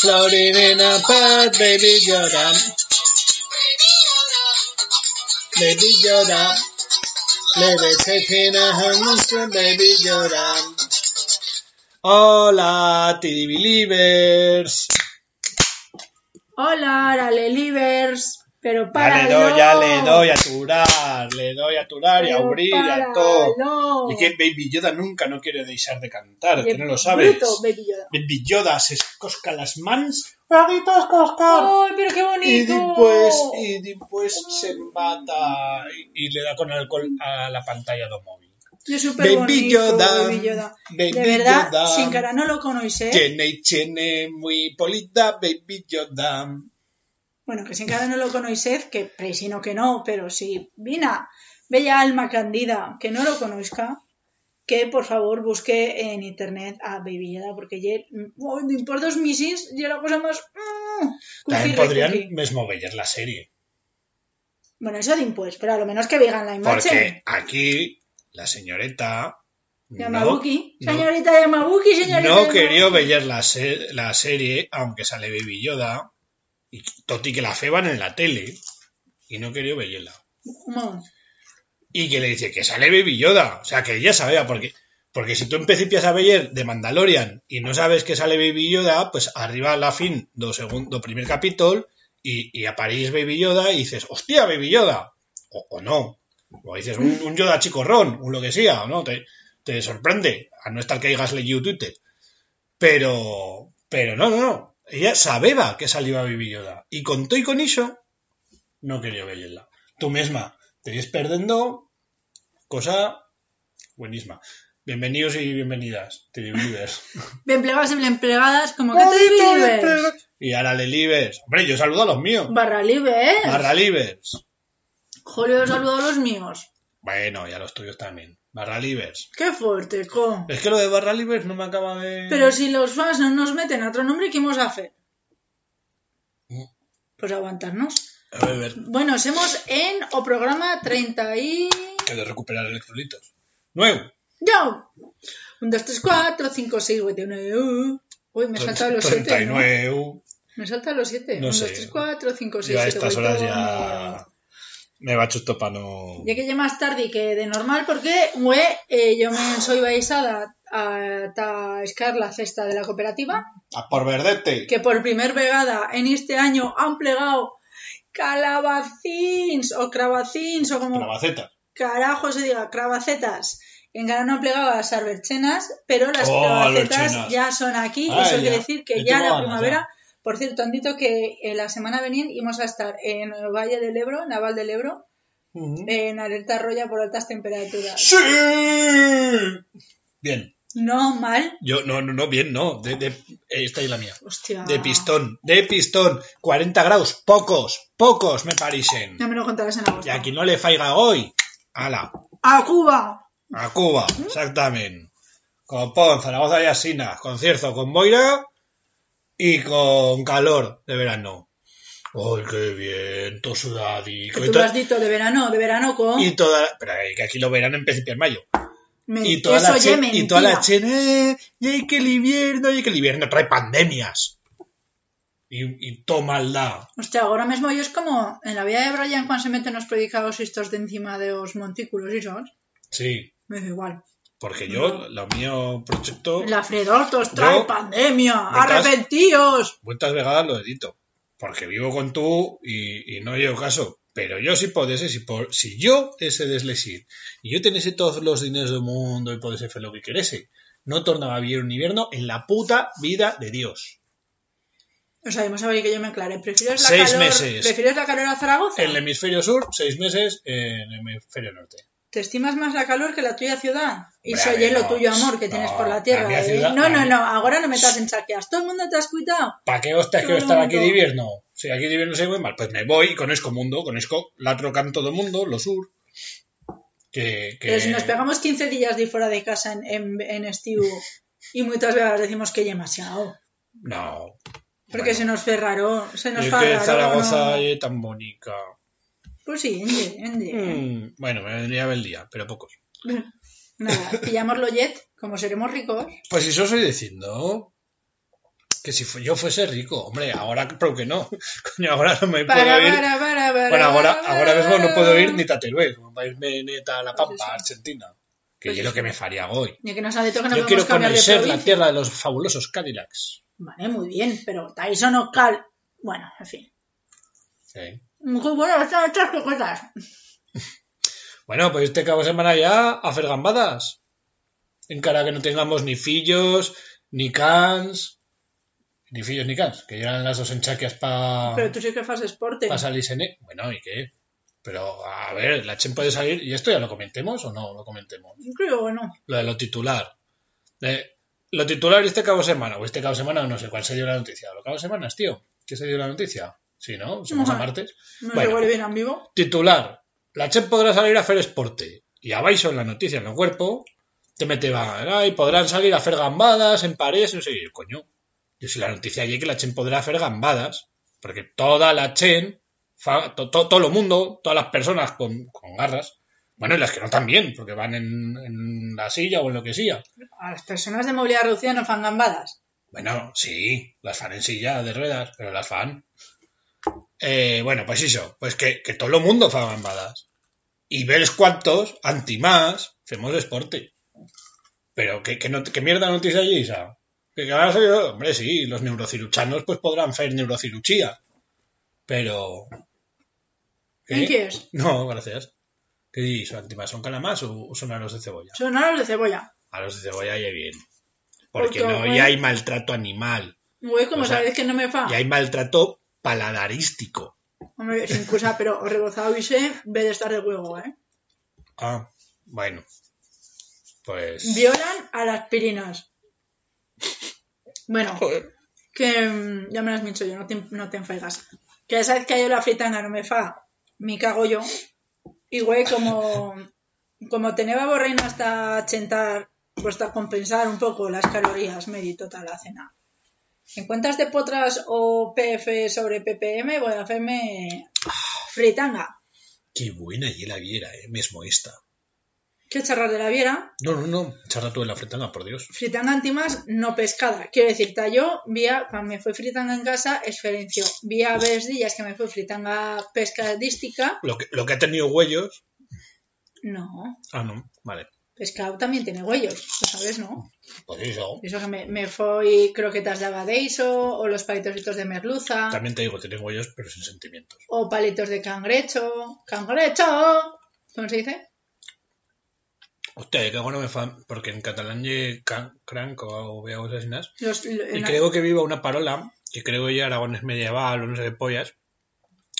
floating in a pot, baby Yoda. Baby Yoda. Levitating a monster, baby Yoda. Hola, TV Believers. Hola, Arale Livers. Pero Ya para. le doy, ya le doy a turar, le doy a turar y a abrir a todo. Y que Baby Yoda nunca no quiere deixar de cantar, que no lo sabes. Bruto, Baby Yoda. Baby Yoda se cosca las mans, ¡Perritos coscar! ¡Ay, pero qué Y bonito! después, y después se mata y, y le da con alcohol a la pantalla do móvil. Yo súper bonito, Yoda, Baby Yoda. Baby de verdad, Yoda. sin cara no lo conocéis. Tiene, tiene muy polita, Baby Yoda. Bueno, que sin cara no lo conocéis, que presino que no, pero si Vina, bella alma candida, que no lo conozca, que por favor busque en internet a Baby Yoda, porque ye, oh, por dos misis y la cosa más... mm, También podrían mesmo ver la serie. Bueno, eso de impuestos, pero a lo menos que vean la imagen. Porque aquí la señorita Yamabuki. no- Señorita Yamabuki, señorita no Yamabuki. quería ver la, se- la serie, aunque sale Baby Yoda, y toti que la feban en la tele, y no quería verla. Y que le dice que sale Baby Yoda, o sea, que ella sabía, porque, porque si tú empecipias a ver de Mandalorian y no sabes que sale Baby Yoda, pues arriba a la fin do segundo primer capítulo y, y apareix Baby Yoda y dices, hostia, Baby Yoda, o, o no, o dices un, un Yoda chicorrón, un lo que sea, o no, te, te sorprende, a no estar que hayas leído Twitter. Pero, pero no, no, no, ella sabía que salía Baby Yoda, y con todo y con eso, no quería verla. Tú misma te ves perdiendo cosa buenísima. Bienvenidos y bienvenidas, televiders. Bien plegados y bien plegadas, como que te vives. Y ahora le libres. Hombre, yo saludo a los míos. Barra libre, ¿eh? Barra libres. Julio saludo a los míos. Bueno, y a los tuyos también. Barra libres. Qué fuerte, co. Es que lo de barra libres no me acaba de... Pero si los fans no nos meten a otro nombre, ¿qué vamos a hacer? Mm. Pues aguantarnos. A ver, Bueno, hemos en o programa 30 y... que de recuperar electrolitos. Nuevo. ¡Yo! 1, 2, 3, 4, 5, 6, 7, 9... Uy, me he saltado los 7, ¿no? 39. Me he saltado los 7. No 1, sé. 2, 3, 4, 5, 6, Yo a 7, estas 8, horas ya... Me va chusto para no... Ya que ya más tarde que de normal, porque güey, eh, yo me soy baisada a, escar la cesta de la cooperativa, A por verdete. que por primer vegada en este año han plegado calabacins o cravacins o como Clavaceta. carajo se diga, cravacetas. En Gana no han plegado las arberchenas, pero las Oh, cravacetas ya son aquí. Ah, Eso ya. quiere decir que Ya la primavera. Por cierto, han dicho que eh, la semana venida íbamos a estar en el Valle del Ebro, Naval del Ebro, en alerta roya por altas temperaturas. ¡Sí! Bien. No mal. Yo, no, no, no, bien, no. De, de, eh, esta es la mía. Hostia. De pistón, de pistón. 40 grados, pocos, pocos me parecen. Ya me lo contarás en agosto. Y a quien no le faiga hoy, ala, ¡A Cuba! a Cuba, exactamente. Con Pon, Zaragoza y Asina, concierto con Boira y con calor de verano. ¡Ay, qué bien! Todo sudadico. Tú lo has dicho de verano, de verano con... y toda... Pero eh, que aquí lo verano en principio en mayo. Y toda, la chen, y toda la chen, eh, y hay que el invierno, y que el invierno trae pandemias. Y, y todo maldad. Hostia, ahora mismo yo es como en la vida de Brian cuando se meten los predicados estos de encima de los montículos y esos. Sí, Me da igual. Porque yo, lo mío proyecto, La Fredortos trae Yo- pandemia. Ventas- ¡Arrepentíos! vueltas vegadas lo edito. Porque vivo con tú y, y no llevo caso. Pero yo si podese, si, por, si yo ese deslexir y yo tenese todos los dineros del mundo y podese hacer lo que querese, no tornaba a vivir un invierno en la puta vida de Dios. O sea, hemos sabido que yo me aclaré. ¿Prefieres la Seis calor, meses. ¿Prefieres la calor a Zaragoza? En el hemisferio sur, seis meses, en el hemisferio norte. ¿Te estimas más la calor que la tuya ciudad? Y soy lo no, tuyo amor que no, tienes por la tierra. ¿eh? ciudad- no, no, no. Ahora no me estás en chaqueas. ¿Todo el mundo te has cuidado? ¿Para qué hostias quiero Todo estar aquí de invierno? Si aquí de invierno se muy mal, pues me voy y conozco mundo, conozco la otro canto del mundo, lo sur. Que, que... Pero si nos pegamos 15 días de fuera de casa en, en, en estiu y muchas veces decimos que es demasiado. No. Porque se nos fe raro, se nos Es que Zaragoza ¿no? es tan bonita. Pues sí, ende, ende. Mm, bueno, me vendría a ver el día, pero pocos. Nada, pillamos lo jet, como seremos ricos. Pues eso soy diciendo. Que si yo fuese rico, hombre, ahora creo que no. Coño, ahora no me Para, puedo ir. para, para, para, Bueno, ahora, ahora mismo no puedo ir ni a Teruel, para irme neta a la Pues Pampa, Argentina. Que Pues es lo que me faría hoy. Y que nos ha dicho que no Yo quiero conocer la tierra de los fabulosos Cadillacs. Vale, muy bien, pero Tyson o Cal... Bueno, en fin. Sí. Muy bueno, estas cosas. Bueno, pues este cabo de semana ya a hacer gambadas. En cara que no tengamos ni fillos, ni cans. Ni fillos ni cans, que llevan las dos enchaquias para Pero tú sí que haces deporte. salirse. ne- Bueno, ¿y qué? Pero, a ver, la Chen puede salir, y esto ya lo comentemos o no lo comentemos. Yo creo que no. Lo de lo titular. De, lo titular este cabo de semana, o este cabo de semana, no sé cuál se dio la noticia. ¿Lo cabo de semanas, tío? ¿Qué se dio la noticia? Sí, ¿no? Somos a martes. No Bueno. bien en vivo. Titular. La Chen podrá salir a hacer esporte. Y abaixo en la noticia, en el cuerpo, te mete va, y podrán salir a hacer gambadas en París, no sé qué. Coño. Yo si la noticia allí que la Chen podrá hacer gambadas. Porque toda la Chen, fa- to- to- todo el mundo, todas las personas con, con garras, bueno, y las que no también, porque van en, en la silla o en lo que sea. A las personas de movilidad reducida no fan gambadas. Bueno, sí, las fan en silla de ruedas, pero las fan. Eh, bueno, pues eso, pues que, que todo el mundo fa gambadas. Y ves cuántos, anti más, hacemos deporte. Pero que, que, no, que mierda noticia allí, esa. Que, ahora yo, hombre, sí, los neurociruchanos pues podrán hacer neurocirugía. Pero... ¿En qué es? No, gracias. ¿Qué dices? ¿Antimás son calamas o son aros de cebolla? Son aros de cebolla. A los de cebolla ya bien. Porque Porque, no bueno. ya hay maltrato animal. Güey, como O sea, sabéis que no me fa. Y hay maltrato paladarístico. Hombre, sin cosa, pero sé, ve de estar de huevo, ¿eh? Ah, bueno. Pues. Violan a las pirinas. Bueno, Joder. que mm, ya me lo has dicho yo, no te, no te enfaigas. Que sabes que yo la fritanga no me fa, me cago yo. Y güey, como, como tenía borreino hasta chentar, pues hasta compensar un poco las calorías, me di toda la cena. En cuentas de potras o PF sobre ppm, voy a hacerme fritanga. Qué buena allí la viera, eh. Mismo esta. ¿Qué charrar de la viera? No, no, no. Charra tú en la fretanga, por Dios. Fritanga antimas no pescada. Quiero decir, yo vía, cuando me fue fritanga en casa, experiencia. Vía ves días que me fue fritanga pescadística. Lo que, lo que ha tenido huellos. No, Ah, no. Vale. Pescado también tiene huellos, lo sabes, ¿no? Pues eso. Eso que me, me fue croquetas de abadeiso, o los palitos de merluza, También te digo, tienen huellos, pero sin sentimientos. o palitos de cangrecho. ¡Cangrecho! ¿Cómo se dice? Hostia, que bueno me fan, porque en catalán ye can- cranc o veo asesinas. Los, lo- Y creo que viva una parola, que creo ya Aragón es medieval o no sé qué pollas.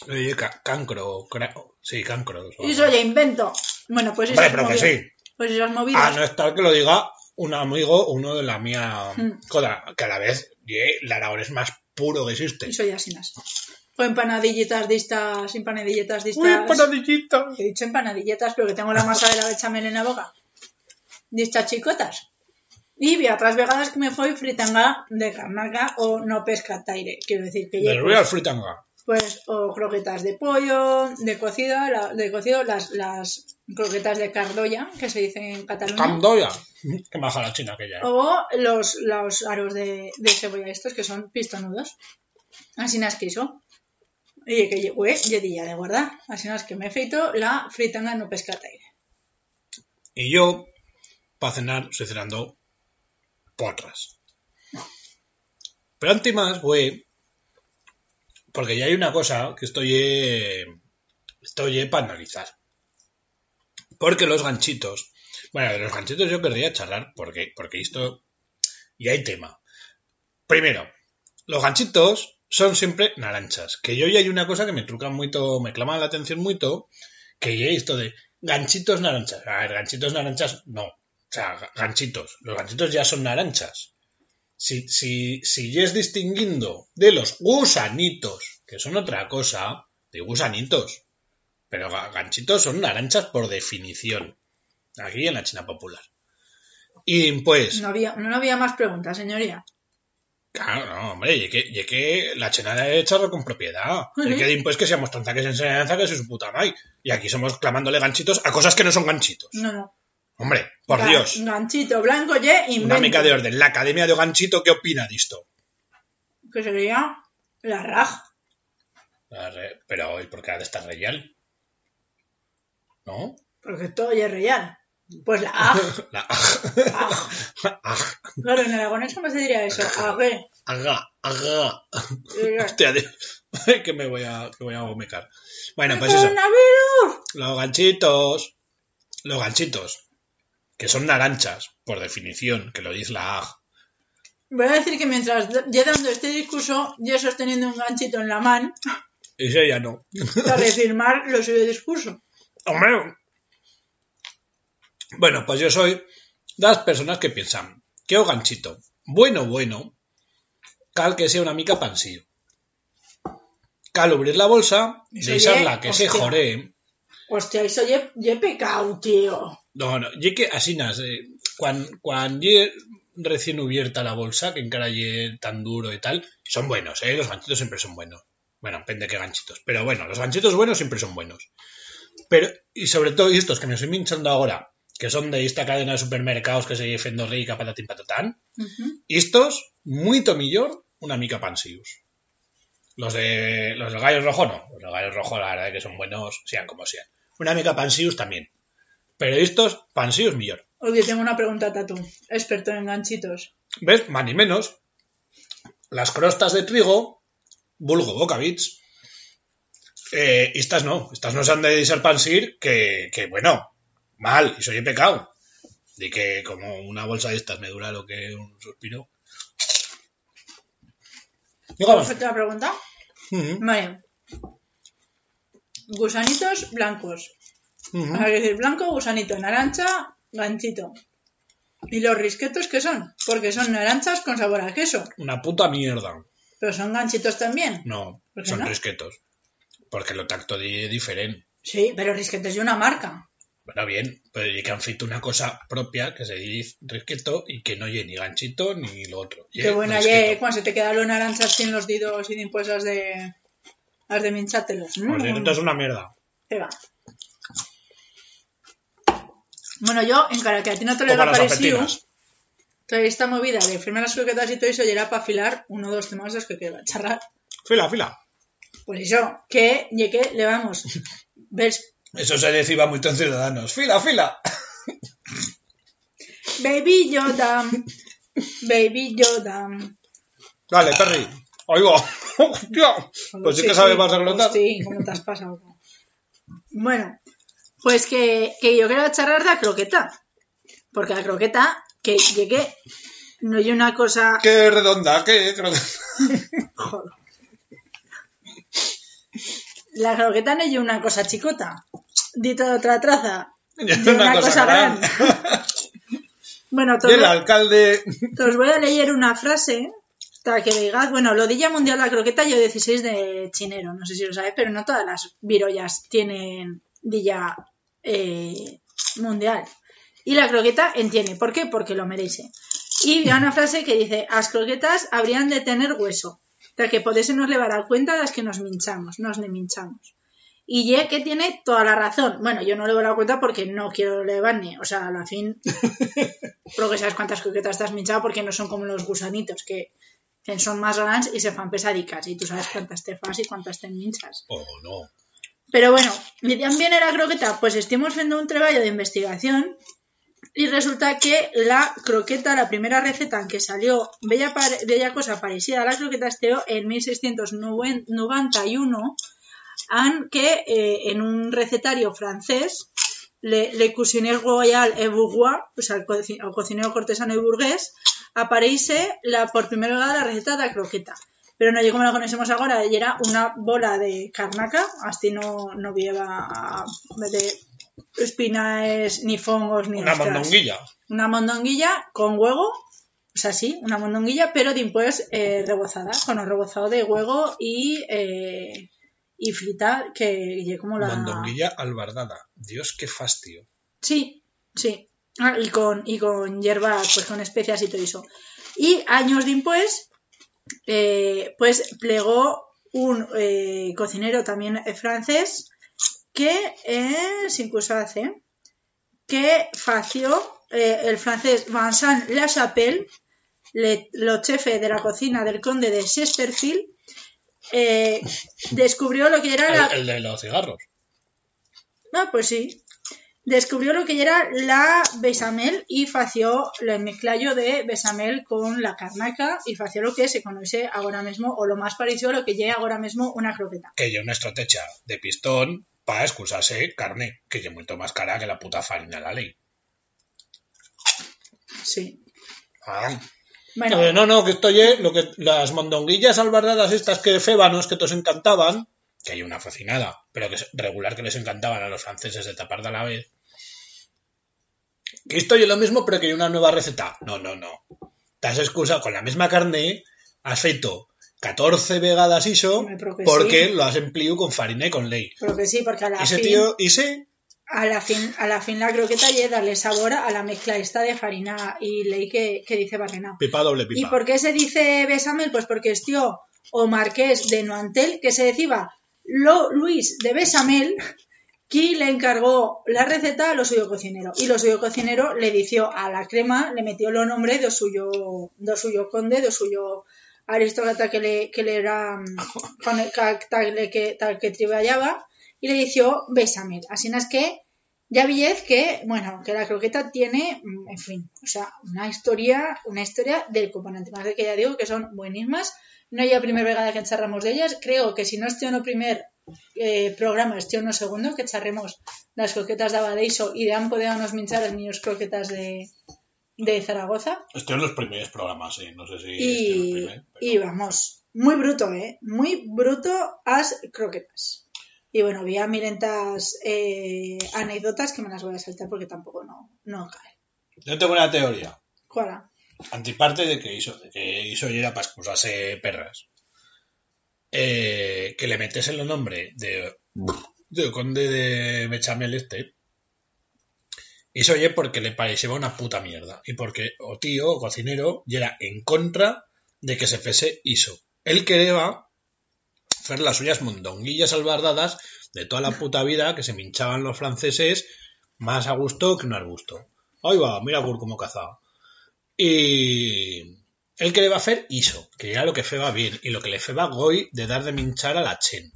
Oye, cancro, cra- sí, cancro. Eso ya invento. Bueno, pues Hombre, esas pero que sí. Pues esas movidas. A no estar que lo diga un amigo, uno de la mía. Mm. Joder, que a la vez, el Aragón es más puro que existe. Y soy asinas. O empanadillitas de estas, empanadilletas de Uy, estas. empanadillita. He dicho empanadilletas, pero que tengo la masa de la bechamel en la boca. De estas chicotas. Y vi otras vegadas que me fue fritanga de carnaca o no pesca taire. Quiero decir que Del yo, Real Fritanga. Pues, o croquetas de pollo, de cocido, la- de cocido las, las croquetas de cardoya, que se dice en Cataluña. Candoya. Qué maja la china aquella. ¿eh? O los, los aros de, de cebolla estos que son pistonudos. Así nas que hizo. Y que güey, yo día de guardar. Así nas que me he feito la fritanga no pescataire. Y yo, para cenar, estoy cenando potras. Pero antes más, güey, porque ya hay una cosa que estoy, eh, estoy eh, para analizar. Porque los ganchitos, bueno, de los ganchitos yo querría charlar, porque, porque esto, y hay tema. Primero, los ganchitos son siempre naranchas, que yo ya hay una cosa que me truca mucho, me clama la atención mucho, que ya esto de ganchitos naranchas. A ver, ganchitos naranchas, no. O sea, ga- ganchitos. Los ganchitos ya son naranchas. Si, si, si ya es distinguiendo de los gusanitos, que son otra cosa, de gusanitos. Pero ga- ganchitos son naranchas por definición. Aquí en la China popular. Y pues, No había, no había más preguntas, señoría. claro, no, hombre, y que, y que la China de echarlo con propiedad. Y que pues que seamos tanta que se enseñanza que es su puta madre. Y aquí somos clamándole ganchitos a cosas que no son ganchitos. No, no. Hombre, por Ga- Dios. Ganchito blanco, ye, invento. Una mica de orden. La Academia de Ganchito, ¿qué opina de esto? que sería la raj. La re- Pero, ¿y por qué ha de estar real? ¿No? Porque todo ya es real. Pues la aj. La aj. Claro, en aragonés, ¿cómo se diría eso? Ague. Aga, aga. Hostia, que me voy a, que voy a vomitar. Bueno, pues eso. ¡Coronavirus! Los ganchitos. Los ganchitos. Que son naranchas, por definición, que lo dice la AG. Voy a decir que mientras yo dando este discurso, yo sosteniendo un ganchito en la mano Y yo ya no. para reafirmar lo suyo de discurso. Hombre. Bueno, pues yo soy de las personas que piensan que o ganchito, bueno, bueno, cal que sea una mica pansío. Cal abrir la bolsa, Eso deixar-la que se joree. Hostia, eso ya he pecado, tío. No, no, ye que así nas, eh, quan ye recién abierta la bolsa, que encara tan duro y tal, son buenos, eh, los ganchitos siempre son buenos. Bueno, depende de qué ganchitos, pero bueno, los ganchitos buenos siempre son buenos. Pero, y sobre todo estos que me estoy minchando ahora, que son de esta cadena de supermercados que se fendo rica patatín patatán, estos, muy millor, una mica pansius. Los de los de gallos rojo no, los gallos rojo la verdad es que son buenos, sean como sean. Una mica pansius también. Pero estos, pansius millor. Oye, tengo una pregunta, Tatu. Experto en ganchitos. ¿Ves? Más ni menos. Las crostas de trigo, vulgo bocabits, eh, estas no, estas no se han de ser pansir, que, que bueno, mal, y soy pecado. De que como una bolsa de estas me dura lo que un suspiro. ¿Puedo hacerte una pregunta? Ujú, Vale. Gusanitos blancos. Hay que decir blanco, gusanito, naranja, ganchito. ¿Y los risquetos qué son? Porque son naranjas con sabor a queso. Una puta mierda. Pero son ganchitos también. No, ¿Por qué son no? risquetos. Porque lo tacto di diferente. Sí, pero risquetos de una marca. Bueno, bien, pero y que han feito una cosa propia que se dice risqueto y que no lle ni ganchito ni lo otro. Ye Qué buena, risqueto. ye, cuando se te quedan los naranjas sin los dedos y después has de... Has de minchártelos. Pues Mm, es una mierda. te va. Bueno, yo, en cara que a ti no te lo las parecido, toda esta movida de firmar las croquetas y todo eso, y era para afilar uno o dos temas de los que queda charrar. Fila, fila. Pues eso, que, y que le vamos. ¿Ves? Eso se decía mucho en Ciudadanos. Fila, fila. Baby Yoda. Baby Yoda. Dale, Perry. Oigo. Hostia. Pues sí que sabes más de glotar. Sí, ¿cómo te has pasado? Bueno, pues que, que yo quiero charlar de la croqueta. Porque la croqueta, que llegué, no hay una cosa... Qué redonda, qué que... Joder. La croqueta no hay una cosa chicota. Dito de otra traza. Es de una, cosa, gran. bueno, Y el todo, alcalde... os voy a leer una frase para que digas, bueno, lo Día Mundial de la Croqueta yo 16 de chinero, no sé si lo sabéis, pero no todas las virollas tienen Día eh, Mundial. Y la croqueta entiende. ¿Por qué? Porque lo merece. Y vi una frase que dice, las croquetas habrían de tener hueso, para que podésemos llevar a cuenta las que nos minchamos, nos ne minchamos. Y ye que tiene toda la razón. Bueno, yo no le voy a dar cuenta porque no quiero levarme. O sea, a la fin, porque sabes cuántas croquetas has minchado porque no son como los gusanitos que, que son más grandes y se fan pesadicas. Y tú sabes cuántas te fas y cuántas te minchas. Oh, no. Pero bueno, ¿y también era croqueta? Pues estamos haciendo un trabajo de investigación y resulta que la croqueta, la primera receta en que salió bella, cosa parecida a la croqueta esteo en 1691 en que eh, en un recetario francés le, le cuisinier royal et bourgeois, o sea, el, el cocinero cortesano y burgués, aparece la, por primera vez la receta de la croqueta. Pero no, yo como la conocemos ahora, y era una bola de carnaca, así no, no lleva de espinaes, ni fongos, ni Una ostras. mondonguilla. Una mondonguilla con huevo, o sea, sí, una mondonguilla, pero después eh, rebozada, con el rebozado de huevo y, eh, y frita, que como la... Mondonguilla albardada. Dios, qué fastidio. Sí, sí. Ah, y con, y con hierbas, pues con especias y todo eso. Y años después, eh, pues plegó un eh, cocinero también eh, francés que, eh, sin que hace, que fació eh, el francés Vincent Lachapelle, le- lo chefe de la cocina del conde de Chesterfield, eh, descubrió lo que era la... El, el de los cigarros. Ah, pues sí. Descubrió lo que era la besamel y fació el mezclallo de besamel con la carnaca y fació lo que se conoce ahora mismo, o lo más parecido a lo que llega ahora mismo una croqueta. Que lle una estrategia de pistón para excusarse carne, que lle mucho más cara que la puta farina de la ley. Sí. Ah. Bueno, Eh, no, no, que esto ye lo que las mondonguillas albardadas estas que fébanos que todos encantaban, que hay una fascinada, pero que es regular que les encantaban a los franceses de tapar de a la vez. Que esto ye lo mismo, pero que hay una nueva receta. No, no, no. Te has excusado con la misma carne, has feito 14 vegadas iso, porque sí. lo has empleado con farina y con ley. pero que sí, porque a la Ese fin... tío, y sí, A la fin, a la fin la croqueta y darle sabor a la mezcla esta de farina y ley que, que dice Barrenao. pipa doble ¿Y pipa. por qué se dice Besamel? Pues porque es tío o marqués de Noantel que se decía lo, Luis de Besamel que le encargó la receta a lo suyo cocinero y lo suyo cocinero le dició a la crema le metió lo nombre de suyo do suyo conde de suyo aristócrata que le, que le era mm, con el tal que, tal que triballaba y le dició Besamel así es que ya villez que, bueno, que la croqueta tiene, mm, en fin, o sea, una historia, una historia del componente. Más de que ya digo que son buenísimas. No hay la primera vegada que charramos de ellas. Creo que si no estoy en el primer eh, programa, en el segundo, que charremos las croquetas de Abadeiso y de han podemos minchar las mías croquetas de, de Zaragoza. Estoy en los primeros programas, sí. No sé si Y, los primeros, pero- y vamos, muy bruto, ¿eh? Muy bruto as croquetas. Y bueno, había mirentas eh, anécdotas que me las voy a saltar porque tampoco no, no cae. Yo tengo una teoría. ¿Cuál? Antiparte de que hizo, de que hizo y era para excusarse perras. Eh, que le metes el nombre de, de conde de Bechamel este. Hizo oye porque le parecía una puta mierda. Y porque o tío, o cocinero, y era en contra de que se fese iso. Él quería hacer las suyas mondonguillas albardadas de toda la puta vida que se minchaban los franceses más a gusto que no al gusto. Ahí va, mira Gur cómo cazaba. Y él que le va a hacer hizo, que era lo que feba bien, y lo que le feba goy de dar de minchar a la chen.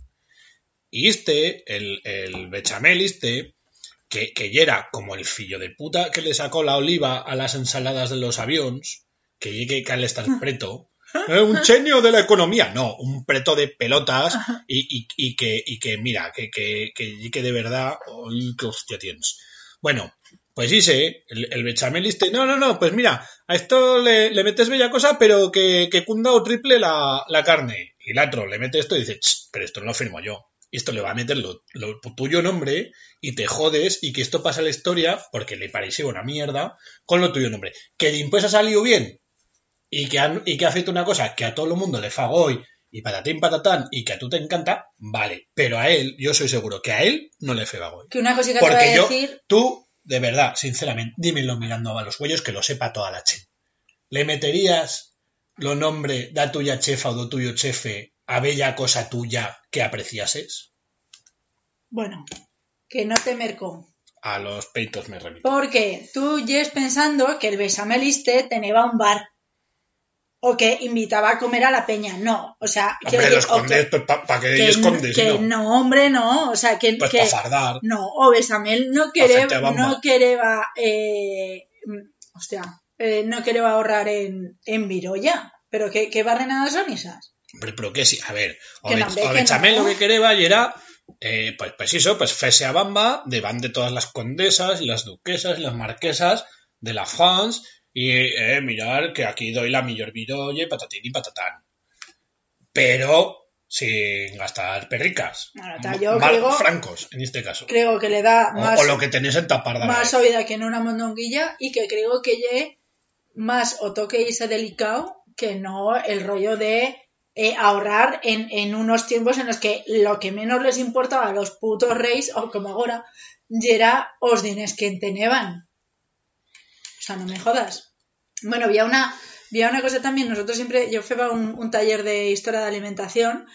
Y este, el, el bechamel este, que, que ya era como el fillo de puta que le sacó la oliva a las ensaladas de los aviones, que llegue que al estar preto, eh, un genio de la economía, no, un preto de pelotas y, y- y que, y que mira, que, que, que, de verdad, ¡ay, qué hostia tienes! Bueno, pues dice, el, el bechamel este, no, no, no, pues mira, a esto le, le metes bella cosa, pero que, que cunda o triple la, la carne. Y el otro le mete esto y dice, "Ch, pero esto no lo firmo yo. Y esto le va a meter lo, lo tuyo nombre y te jodes y que esto pasa a la historia porque le pareció una mierda con lo tuyo nombre. Que después ha salido bien y que, han, y que ha feito una cosa que a todo el mundo le fago hoy y patatín patatán y que a tú te encanta, vale. Pero a él, yo soy seguro que a él no le feba hoy. Que una cosita te voy Porque a yo, decir, tú, de verdad, sinceramente, dímelo mirando a los huellos que lo sepa toda la chen. ¿Le meterías lo nombre da tuya chefa o do tuyo chefe a bella cosa tuya que apreciases? bueno, que no te mercó. A los peitos me remito. Porque tú lleves pensando que el besameliste tenía un bar. O que invitaba a comer a la peña. No, o sea, que, Hombre, los condes, que- pues para que, que, escondes, que ¿no? no, hombre, no. O sea, que, Pues que para fardar. no, o Besamel no Pa' bamba. no quería, eh, hostia, eh, no quería ahorrar en, en Viroya. Pero qué, qué barrenadas son esas. Hombre, pero que sí, a ver, o, Que Be- no, hombre, o que Bechamel no. lo que quería y era, eh, pues, pues eso, pues fese a bamba, de van de todas las condesas y las duquesas y las marquesas de la France, y eh, mirar que aquí doy la mejor virolle, patatín y patatán. Pero sin gastar perricas. Tal, yo creo- francos, en este caso. Creo que le da más, o lo que tenéis en tapar más oída que en una mondonguilla y que creo que lle más o toque ese delicado que no el rollo de eh, ahorrar en, en unos tiempos en los que lo que menos les importaba a los putos reyes, o como ahora, ya era os dines que tenían. O sea, no me jodas. Bueno, había una, había una cosa también, nosotros siempre, yo fui a un, un taller de historia de alimentación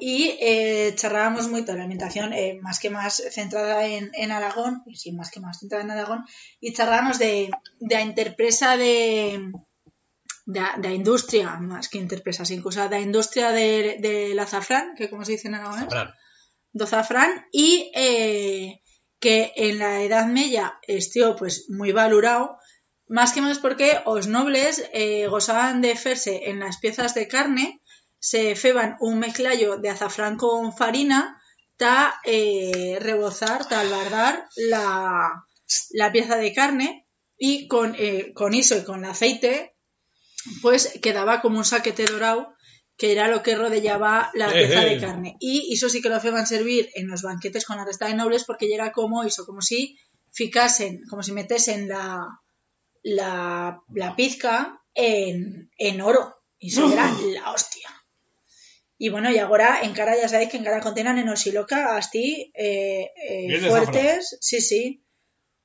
y eh, charlábamos mucho de la alimentación, eh, más que más centrada en, en Aragón, y sí, más que más centrada en Aragón, y charlábamos de, de la interpresa de, da industria, más que interpresa sin cosa, da industria de- del azafrán, que como se dice en do azafrán, y eh, que en la Edad Media estío pues muy valorado, más que más porque os nobles eh, gozaban de ferse en las piezas de carne, se feban un mezclallo de azafrán con farina, ta eh, rebozar, ta albardar la, la pieza de carne y con, eh, con eso y con el aceite pues quedaba como un saquete dorado que era lo que rodeaba la pieza eh. de carne. Y eso sí que lo hacían servir en los banquetes con la resta de nobles porque era como eso, como si ficasen, como si metesen la, la, la pizca en, en oro. Y eso era la hostia. Y bueno, y ahora en cara ya sabéis que en cara contenan en osiloca asti eh, eh, fuertes, sí, sí,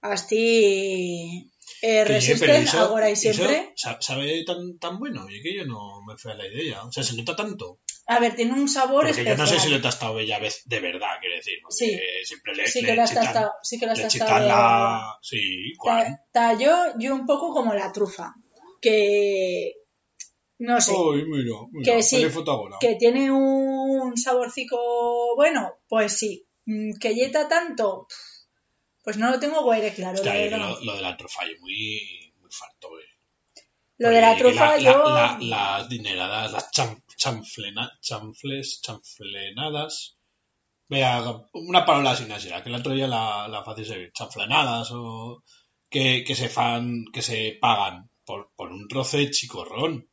asti eh, resisten ahora y siempre. sa- sabe tan, tan bueno, y que yo no me fui a la idea. O sea, se nota tanto. A ver, tiene un sabor Porque yo no sé si lo he tastado bella vez de verdad, quiero decir. Sí. siempre le, sí le que lo has chitan- tastado, sí que lo has le tastado de- la... Sí, ¿cuál? Yo, un poco como la trufa, que no sé, Ay, mira, mira, Que sí, que tiene un saborcico bueno, pues sí, Mm, que yeta tanto, pues no lo tengo guaire claro, Hostia, verdad. lo, lo de la trufa es muy, muy farto, eh. Lo de la trufa la- yo... la- la- las dineradas, las cham- chanflena- chanfles, chanflenadas. Vea, una palabra sin será que el otro día la, la fácil servir. Chanflenadas o que, que se fan, que se pagan por, por un trozo de chicorrón.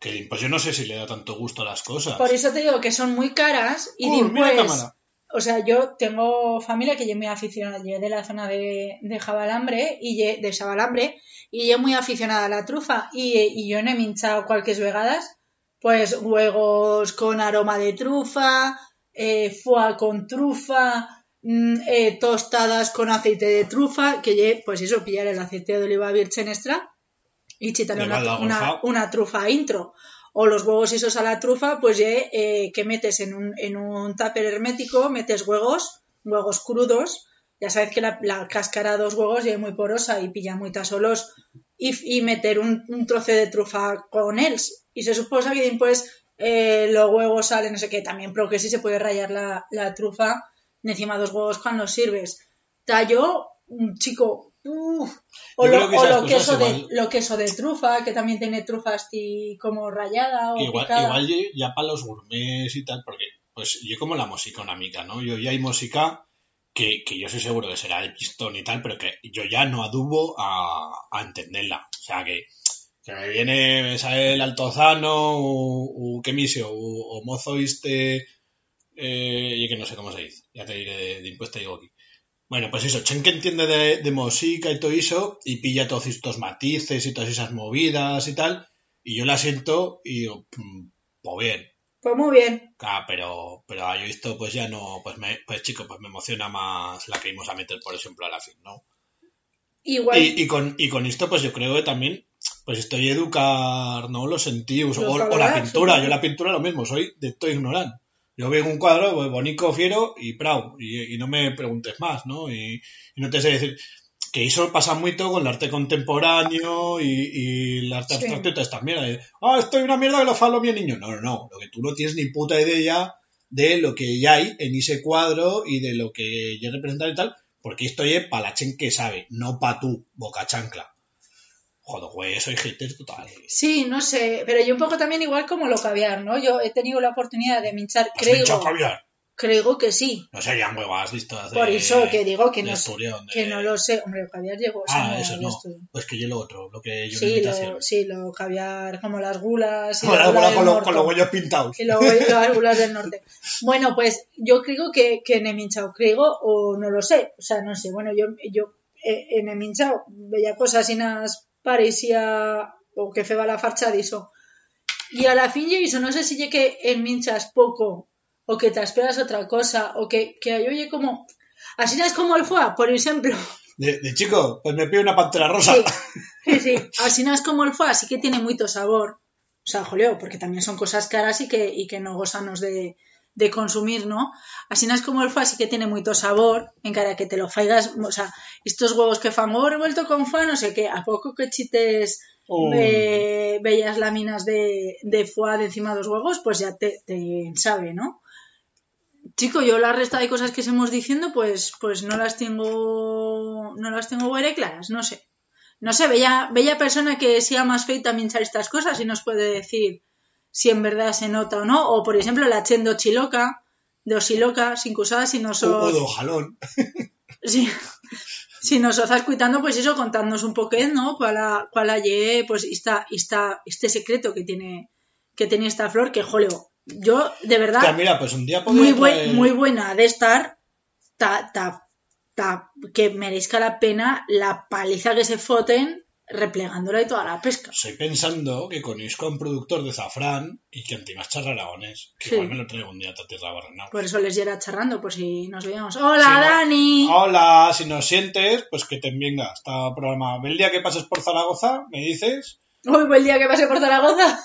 Que pues yo no sé si le da tanto gusto a las cosas. Por eso te digo que son muy caras y Uy, después, o sea, yo tengo familia que yo muy aficionada, yo de la zona de, de Jabalambre y de Sabalambre y yo muy aficionada a la trufa y, y yo no he minchado cualquier vegadas, pues huevos con aroma de trufa, eh, foie con trufa, mm, eh, tostadas con aceite de trufa, que pues eso, pillar el aceite de oliva virgen extra y chitarle una, una, trufa intro. O los huevos esos a la trufa, pues eh, que metes en un, en un tupper hermético, metes huevos, huevos crudos. Ya sabes que la, la cáscara de los huevos es muy porosa y pilla muy solos. Y, y meter un, un trozo de trufa con ells. Y se suposa que después eh, los huevos salen, no sé qué, también, pero que sí se puede rayar la, la trufa encima de los huevos cuando los sirves. Tallo, un chico, uf, o lo, que o lo queso, de, igual- lo queso de trufa, que también tiene trufa así como rayada o Igual, picada. igual ya para los gourmets y tal, porque pues yo como la música una mica, ¿no? Yo ya hay música que, que yo soy seguro que será de pistón y tal, pero que yo ya no adubo a, a entenderla. O sea que, que me viene, me sale el altozano, o, o que misio, o, o mozo este, eh, y que no sé cómo se dice, ya te diré de, de impuesto digo aquí. Bueno, pues eso, Chen que entiende de, de música y todo eso, y pilla todos estos matices y todas esas movidas y tal, y yo la siento y digo, "Mm, pues bien, Pues muy bien. Ah, pero, pero yo esto pues ya no, pues me, pues chico, pues me emociona más la que íbamos a meter, por ejemplo, a la fin, ¿no? Igual, Y, y con, y con esto, pues yo creo que también, pues estoy a educar, ¿no? Los sentidos, Los o, o la pintura, yo la pintura lo mismo, soy de todo ignorante. Yo veo un cuadro, pues bonito, fiero y prau, y, y no me preguntes más, ¿no? Y, y no te sé decir que eso pasa mucho con el arte contemporáneo y, y el arte Sí. abstracto y toda esta mierda. Ah, esto es una mierda que lo falo mi niño. No, no, no. Lo que tú no tienes ni puta idea de lo que ya hay en ese cuadro y de lo que ya representa y tal, porque esto es para la chen que sabe, no para tú, boca chancla. Joder, güey, soy hater total. sí, no sé, pero yo un poco también igual como lo caviar, ¿no? Yo he tenido la oportunidad de minchar, ¿Has pinchado creo, caviar? Creo que sí. No serían huevas vistas de, Por eso que digo que no, de- que no lo sé. Hombre, el caviar llegó. Ah, no, eso no. Pues que yo lo otro, lo que yo Sí, lo, sí, lo caviar como las gulas. y Con, las la- gulas con lo- con los huellos pintados. Y luego las gulas del norte. Bueno, pues yo creo que, que minchado, creo, o no lo sé. O sea, no sé. Bueno, yo, yo eh, en he minchado veía cosas y nas parecía o que feba la farcha de eso. Y a la fin yo eso, no sé si que en minchas poco o que te esperas otra cosa o que, que oye como... Así no es como el foie, por ejemplo. De, de chico, pues me pido una pantera rosa. Sí, sí, sí. Así no es como el foie, así que tiene mucho sabor. O sea, joleo, porque también son cosas caras y que, y que no gozanos de, de consumir, ¿no? Así no es como el fue, así que tiene mucho sabor, en cara que te lo faigas, o sea, estos huevos que fan huevo revuelto con fa, no sé qué, a poco que chites Oh. eh, bellas láminas de, de foie de encima de los huevos, pues ya te, te sabe, ¿no? Chico, yo la resta de cosas que estamos diciendo, pues, pues no las tengo, no las tengo very claras, no sé. No sé, bella, bella persona que sea más fea también sabe estas cosas y nos puede decir si en verdad se nota o no. O, por ejemplo, la chendo chiloca, de osiloca, sin cusada, si nos O, o de ojalón. si, si nos estás escuchando, pues eso, contadnos un poquito, ¿no? Cuál cuál pues, esta, esta, este secreto que tiene, que tiene esta flor, que, joleo, yo, de verdad, mira, pues un día muy, buen- traer- muy buena de estar, ta, ta, ta- que merezca la pena la paliza que se foten replegándola y toda la pesca. Estoy pensando que conozco a un productor de zafrán y que antimas charraragones. Que Sí. igual me lo traigo un día a Tierra. Por eso les llera charrando, por si nos veíamos. ¡Hola, ¿no? Dani! Hola, si nos sientes, pues que te venga hasta programa. El día que pases por Zaragoza, me dices. Hoy fue el día que pasé por Zaragoza.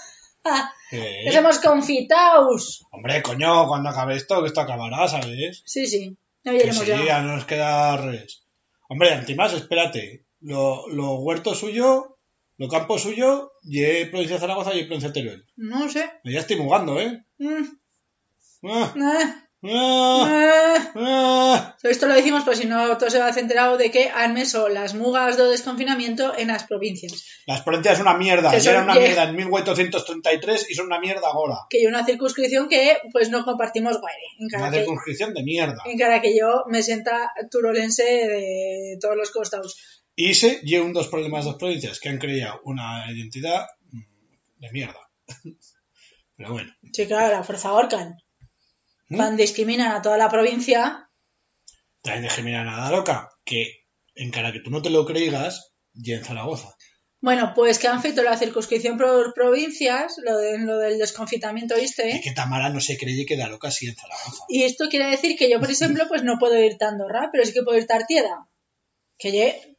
¡Que somos confitaos! Hombre, coño, cuando acabe esto, que esto acabará, ¿sabes? Sí, sí. Ya Que sí, ya. ya no nos queda res. Hombre, antimás, espérate. Lo, lo huerto suyo, lo campo suyo, y provincia de Zaragoza y provincia de Teruel. No sé. Me ya estoy mugando, ¿eh? Mm, Ah, ah, eh. ah. Esto lo decimos por si no todos se va enterado de que han meso las mugas de desconfinamiento en las provincias. Las provincias son una mierda. Que son- una que- mierda en 1833 y son una mierda ahora. Que hay una circunscripción que pues no compartimos guaire. Una circunscripción de mierda. en cara que yo me sienta turolense de todos los costados. Y ese lleva un dos problemas dos provincias que han creado una identidad mm, de mierda. Pero bueno. Sí, claro, la fuerza Orcan. ¿Mm? Cuando discriminan a toda la provincia, También de Gemina nada loca, que en cara que tú no te lo creígas, y en Zaragoza. bueno, pues que han feito la circunscripción por provincias, lo, de, lo del desconfitamiento, Y ¿viste? que Tamara no se creye que da loca así en Zaragoza. Y esto quiere decir que yo, por ejemplo, pues no puedo ir a Andorra, pero sí que puedo ir a Artieda. Que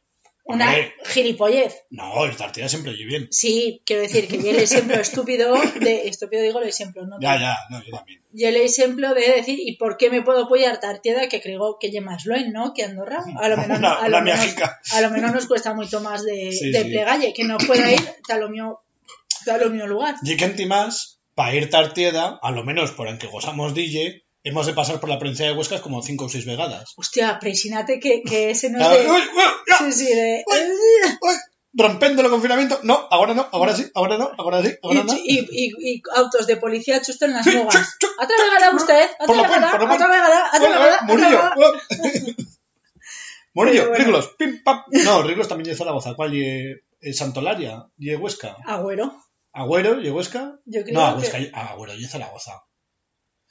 una Hombre. gilipollez. No, el Tartida siempre oye bien. Sí, quiero decir que yo el ejemplo estúpido de... Estúpido digo el ejemplo, ¿no? Ya, ya, no, yo también. Y el ejemplo de decir, ¿y por qué me puedo apoyar Tartieda que creo que lle más loen, ¿no? Que Andorra. A lo menos, a lo menos, miajica. a lo menos nos cuesta mucho más de, Sí, de sí. plegalle, que no pueda ir a lo mío, a lo mío lugar. Y que antimás, para ir Tartieda, a lo menos por aunque gozamos DJ, hemos de pasar por la provincia de Huescas como cinco o seis vegadas. Hostia, presínate que, que ese no es de... uy, uy, ya, Sí, sí, de... uy, rompendo el confinamiento. No, ahora no, ahora sí, ahora no, ahora sí, ahora no. y, y- y autos de policía chusto en las Sí. Otra vegada usted, otra vegada, otra vegada, otra vegada, Murillo. hola. Murillo, bueno. Riglos, pim, pam. No, Riglos también de Zaragoza. ¿Cuál? ¿Y, eh, Santolaria? ¿Y Huesca? Agüero, ¿Agüero? ¿Y Huesca? yo creo No, que... Huesca, y- Agüero y Zaragoza.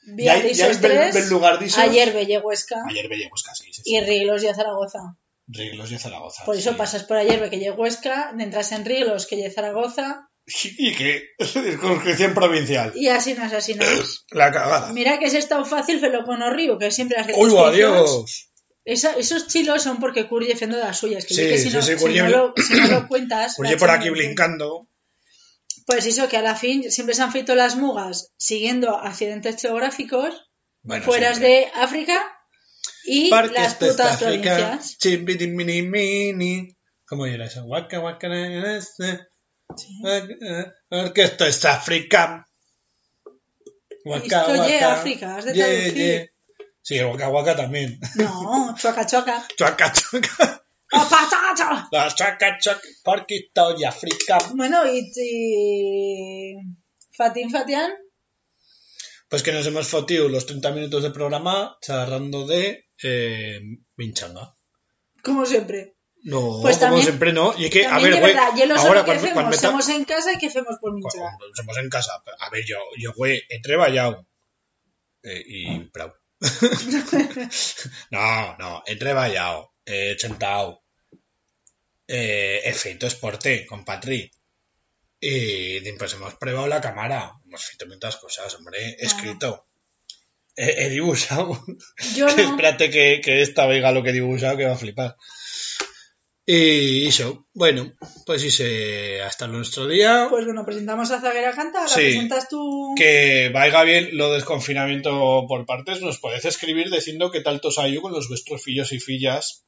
Ya, ya Disos es bel, tres, bel lugar disos. ayer Belle Huesca Ayer veía Huesca, sí, sí. y sí. Riglos y Zaragoza. Riglos y Zaragoza. Por eso sí. pasas por ayer que Huesca, entras en Riglos que Zaragoza ¿Y qué? Circunscripción provincial. y así no es, así no es. La cagada. Mira que es tan fácil pero con río, que siempre las ¡Uy, adiós! Esa- esos chilos son porque Curry defiende de las suyas, que, Sí, que si, sí, no, sí, si Curry- no lo, si no lo cuentas... La por aquí brincando. Pues eso, que a la fin siempre se han feito las mugas siguiendo accidentes geográficos, Bueno, fueras siempre. de África y las putas África. provincias. Mini, mini. ¿Cómo era eso? Waka, waka, na, na, esto es África. Waka, Esto ye. África, has de traducir. ye. Sí, el waka waka también. No. Chuaca, chuaca. Chuaca, chuaca. Porque estoy África. Bueno, y, y... Fatín Fatián, Pues que nos hemos fotido los 30 minutos de programa charlando de eh, Minchanga. como siempre. No, Pues como también- siempre no. Y que, a ver, güey, ahora que cuando, hacemos, cuando somos en casa y que hacemos por Mincha. cuando somos en casa. A ver, yo, yo güey, he treballado. Eh, y prou. no, no, he treballado. He sentado. Eh, he feito esporte con Patri. Y pues hemos probado la cámara. Hemos feito muchas cosas, hombre. He escrito. He, he dibujado. Yo no. Espérate que, que esta oiga lo que he dibujado que va a flipar. Y eso, bueno, pues hice hasta nuestro día. Pues bueno, presentamos a Zaguera Canta, la Sí. presentas tú. Que vaya bien lo del confinamiento por partes, nos podéis escribir diciendo qué tal tos salió con los vuestros fillos y fillas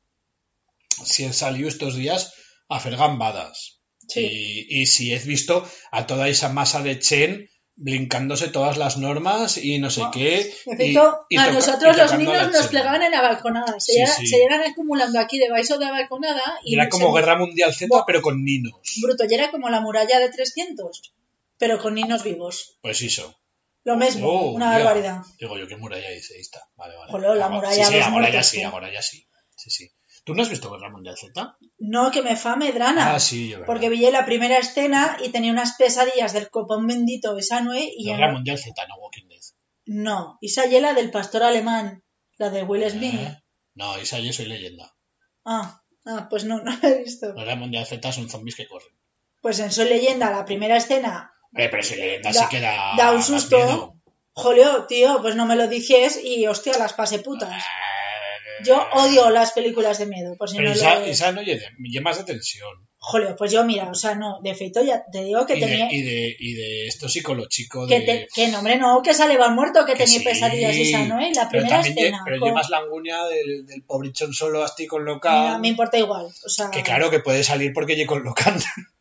si salido estos días a hacer gambadas. Sí. Y, y si he visto a toda esa masa de Chen blincándose todas las normas y no sé qué. De y- a nosotros los niños la nos plegaban en la balconada. Se, Sí, llegan, sí. se llegan acumulando aquí debajo de la balconada y Era se- como Guerra Mundial Z, pero con ninos. bruto, y era como la muralla de 300, pero con niños vivos. Pues eso. Lo mismo, Oh, una barbaridad. Digo yo, ¿qué muralla dice? Ahí está. Vale, vale. Jolo, la Ahora- muralla Sí, sí, ya muertos, sí, ahora ya sí. Sí, sí. ¿Tú no has visto Guerra Mundial Z? No, que me fa medrana. Ah, sí, yo. Porque vi la primera escena y tenía unas pesadillas del copón bendito de Sanue y Guerra no, Mundial Z, no Walking Dead. no. Y esa la del pastor alemán, la de Will Smith. Eh, No, esa yo soy leyenda. Ah, ah, pues no, no la he visto. Guerra Mundial Z son zombies que corren. Pues en Soy Leyenda, la primera escena, Eh, pero si leyenda Da- sí que da, da un susto. joleo, tío, pues no me lo dijes y hostia, las pasé putas. Eh, Yo odio las películas de miedo, por si Pero no esa, lo... esa no lleva lleva más de tensión. Joleo, pues yo mira, o sea, no, de feito ya te digo que y, tenía... de, y, de, y de esto psicológico Que, de... te, que no, hombre, no, que sale va muerto, que, Que tenía sí, pesadillas esa, ¿no? Y la pero primera lle- escena. pero con- llevas la angunia del, del pobrichón solo así con Mira, local. me importa igual, o sea... Que claro que puede salir porque lle con local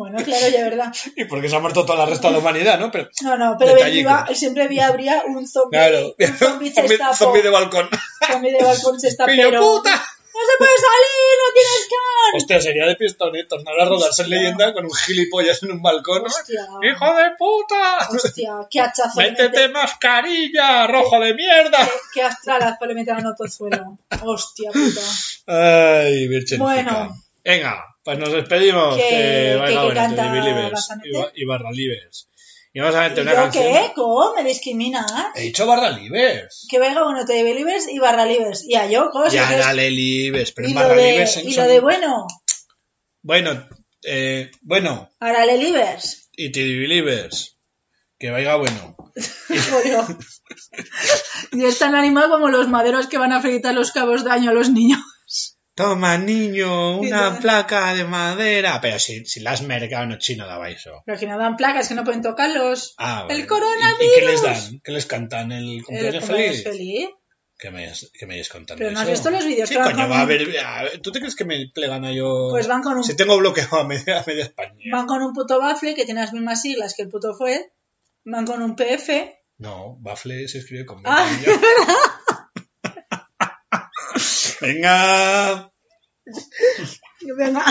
Bueno, claro, ya verdad. y porque se ha muerto toda la resta de la humanidad, ¿no? Pero No, no, pero iba, siempre había, habría un zombie, claro, un zombie zombie, chestapo, zombie de balcón. zombie de balcón chestapero. ¡Pillo puta! ¡No se puede salir! ¡No tienes can! Hostia, sería de pistones tornar a rodarse en leyenda con un gilipollas en un balcón. Hostia, ¡Hijo de puta! hostia, qué hachazo ¡Métete mascarilla, rojo de mierda! qué, qué astralazo le meten a suelo. Hostia puta. Ay, Virgen. Bueno. Venga, pues nos despedimos. Que- Que, que- vaya bueno, y, y Barra Libres. Y vamos a ¿Y meter una canción. qué? ¿Cómo? ¿Me discriminas? He dicho Barra Libres. Que venga uno te Believers y Barra Libres. Y a yo, cosas. Ya, dale Libres, pero y en Barra de, Libres. y son- lo de bueno, Bueno, eh, bueno, Arale Libres. y Teddy Believers. Que vaya bueno. Y es tan animal como los maderos que van a fritar los cabos de año a los niños. Toma, niño, una placa de madera. Pero si, si la has mercado no chino daba eso. Pero que no dan placas, que no pueden tocarlos. Ah, ¡El coronavirus! ¿Y, y qué les dan? ¿Qué les cantan? ¿El El cumpleaños cumpleaños feliz? feliz. ¿Qué me, que me hayas contando Pero no has eso? visto los vídeos Sí, que van coño, con va a ver... a ver, ¿Tú te crees que me plegan a yo...? Pues van con un, Si tengo bloqueado a media, a media España. van con un puto bafle que tiene las mismas siglas que el puto fue. Van con un PF. No, Bafle se escribe con. Ah. Venga. Venga.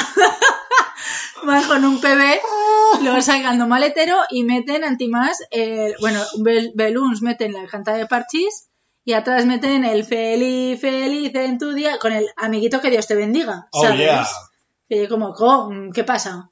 Van con un PB, luego sacando maletero y meten antimás, eh, bueno, bel- Beluns meten la canta de parchís y atrás meten el feliz, feliz en tu día con el amiguito que Dios te bendiga. Oh, ¿sabes? yeah. Y como, "Co, ¿qué pasa?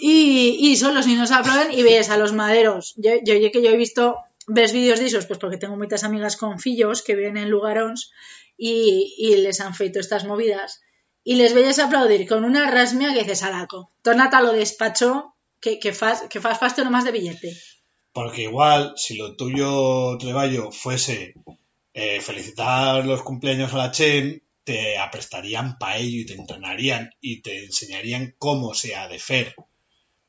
Y, y son los niños aplauden y ves a los maderos. Yo, yo, yo que yo he visto, ves vídeos de esos, pues porque tengo muchas amigas con fillos que viven en lugarons y, y les han feito estas movidas. Y les veis aplaudir con una rasmia que dices, alaco, tornata lo despacho que, que fas, que fas faste nomás de billete. Porque igual, si lo tuyo, Treballo, fuese eh, felicitar los cumpleaños a la Chen, te aprestarían para ello y te entrenarían y te enseñarían cómo se ha de fer.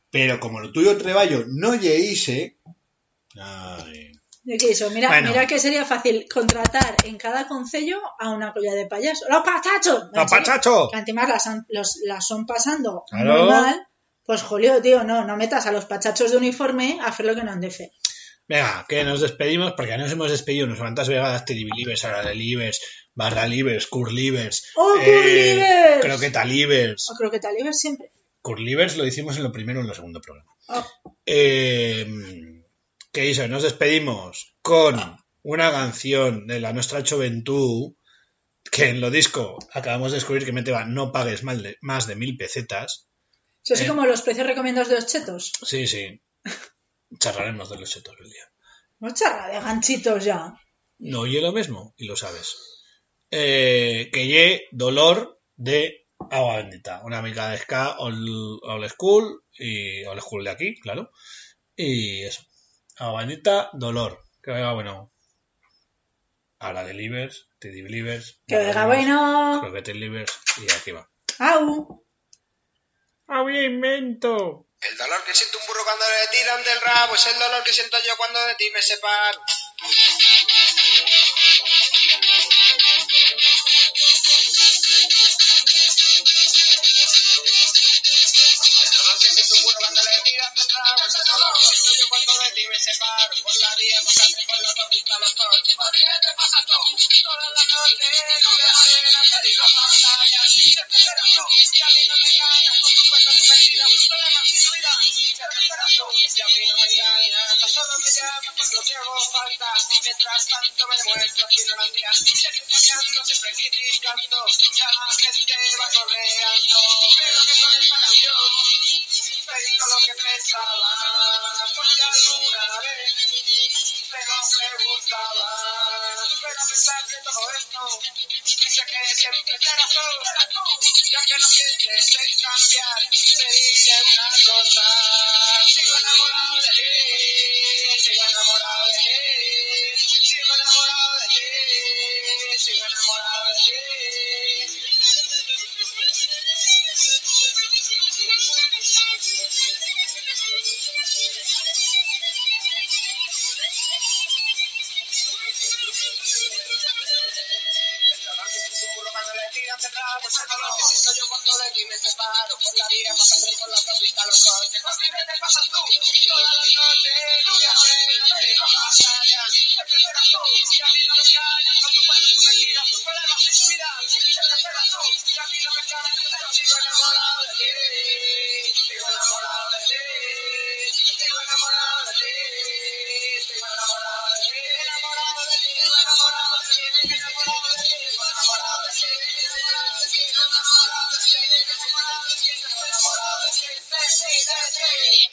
Pero como lo tuyo, Treballo, no lle hice... Ay, ¿De qué hizo? Mira, Bueno. mira que sería fácil contratar en cada concello a una colla de payaso. ¡Los pachachos! ¡No, pachacho! que encima las, han- los, las son pasando Claro. muy mal, pues jolio, tío, no, no metas a los pachachos de uniforme a hacer lo que no han de hacer. Venga, que nos despedimos, porque ya nos hemos despedido unos cuantas vegadas, Teddy Believers, Ara Libers, Barra Libers, Cur Libers, ¡Oh, eh, Curlivers! Croqueta Libers. O creo que tal siempre. Cur Libers lo hicimos en lo primero y en lo segundo programa. Oh, Eh, ¿Qué hizo? Nos despedimos con una canción de la nuestra juventud que en lo disco acabamos de descubrir que meteba no pagues mal de- más de mil pesetas. eso sí Eh. como los precios recomendados de los chetos. Sí, sí. Charlaremos de los chetos el día. No charla de ganchitos ya. No oye lo mismo y lo sabes. Eh, que lle dolor de agua bendita. Una amiga de ska old, old school y old school de aquí, claro. Y eso. Bendita, dolor. Que venga bueno. Ahora de Livers, Teddy Believers. Que venga bueno. Croquete Livers y aquí va. Au. Había invento. El dolor que siente un burro cuando le tiran del rabo es el dolor que siento yo cuando de ti me separo. Ti me separo. Por la vía pasante por la autopista los coches. Por ti te pasa todo. Toda la noche, morena, me digo pantalla. Siempre esperas tú, y a mí no me engañas con tu cuento, tu problemas y tu vida. Siempre esperas tú, y a mí no me engañas. Tan solo me llamas cuando te hago falta. Mientras tanto me demuestras tu ignorancia. Siempre cambiando, siempre criticando. Ya la gente va correando. Pero que con esta canción te digo lo que pensaba. Porque alguna vez pero me gustaba. Pero a pesar de todo esto, sé que siempre serás tú. Ya que no pienses en cambiar, te diré una cosa. Sigo enamorado de ti, sigo enamorado de ti, sigo enamorado de ti, sigo enamorado de ti. Lo que siento yo cuando de ti me separo Por la vía más por la autopista Los coches también tú tú No tú Y a mí no tu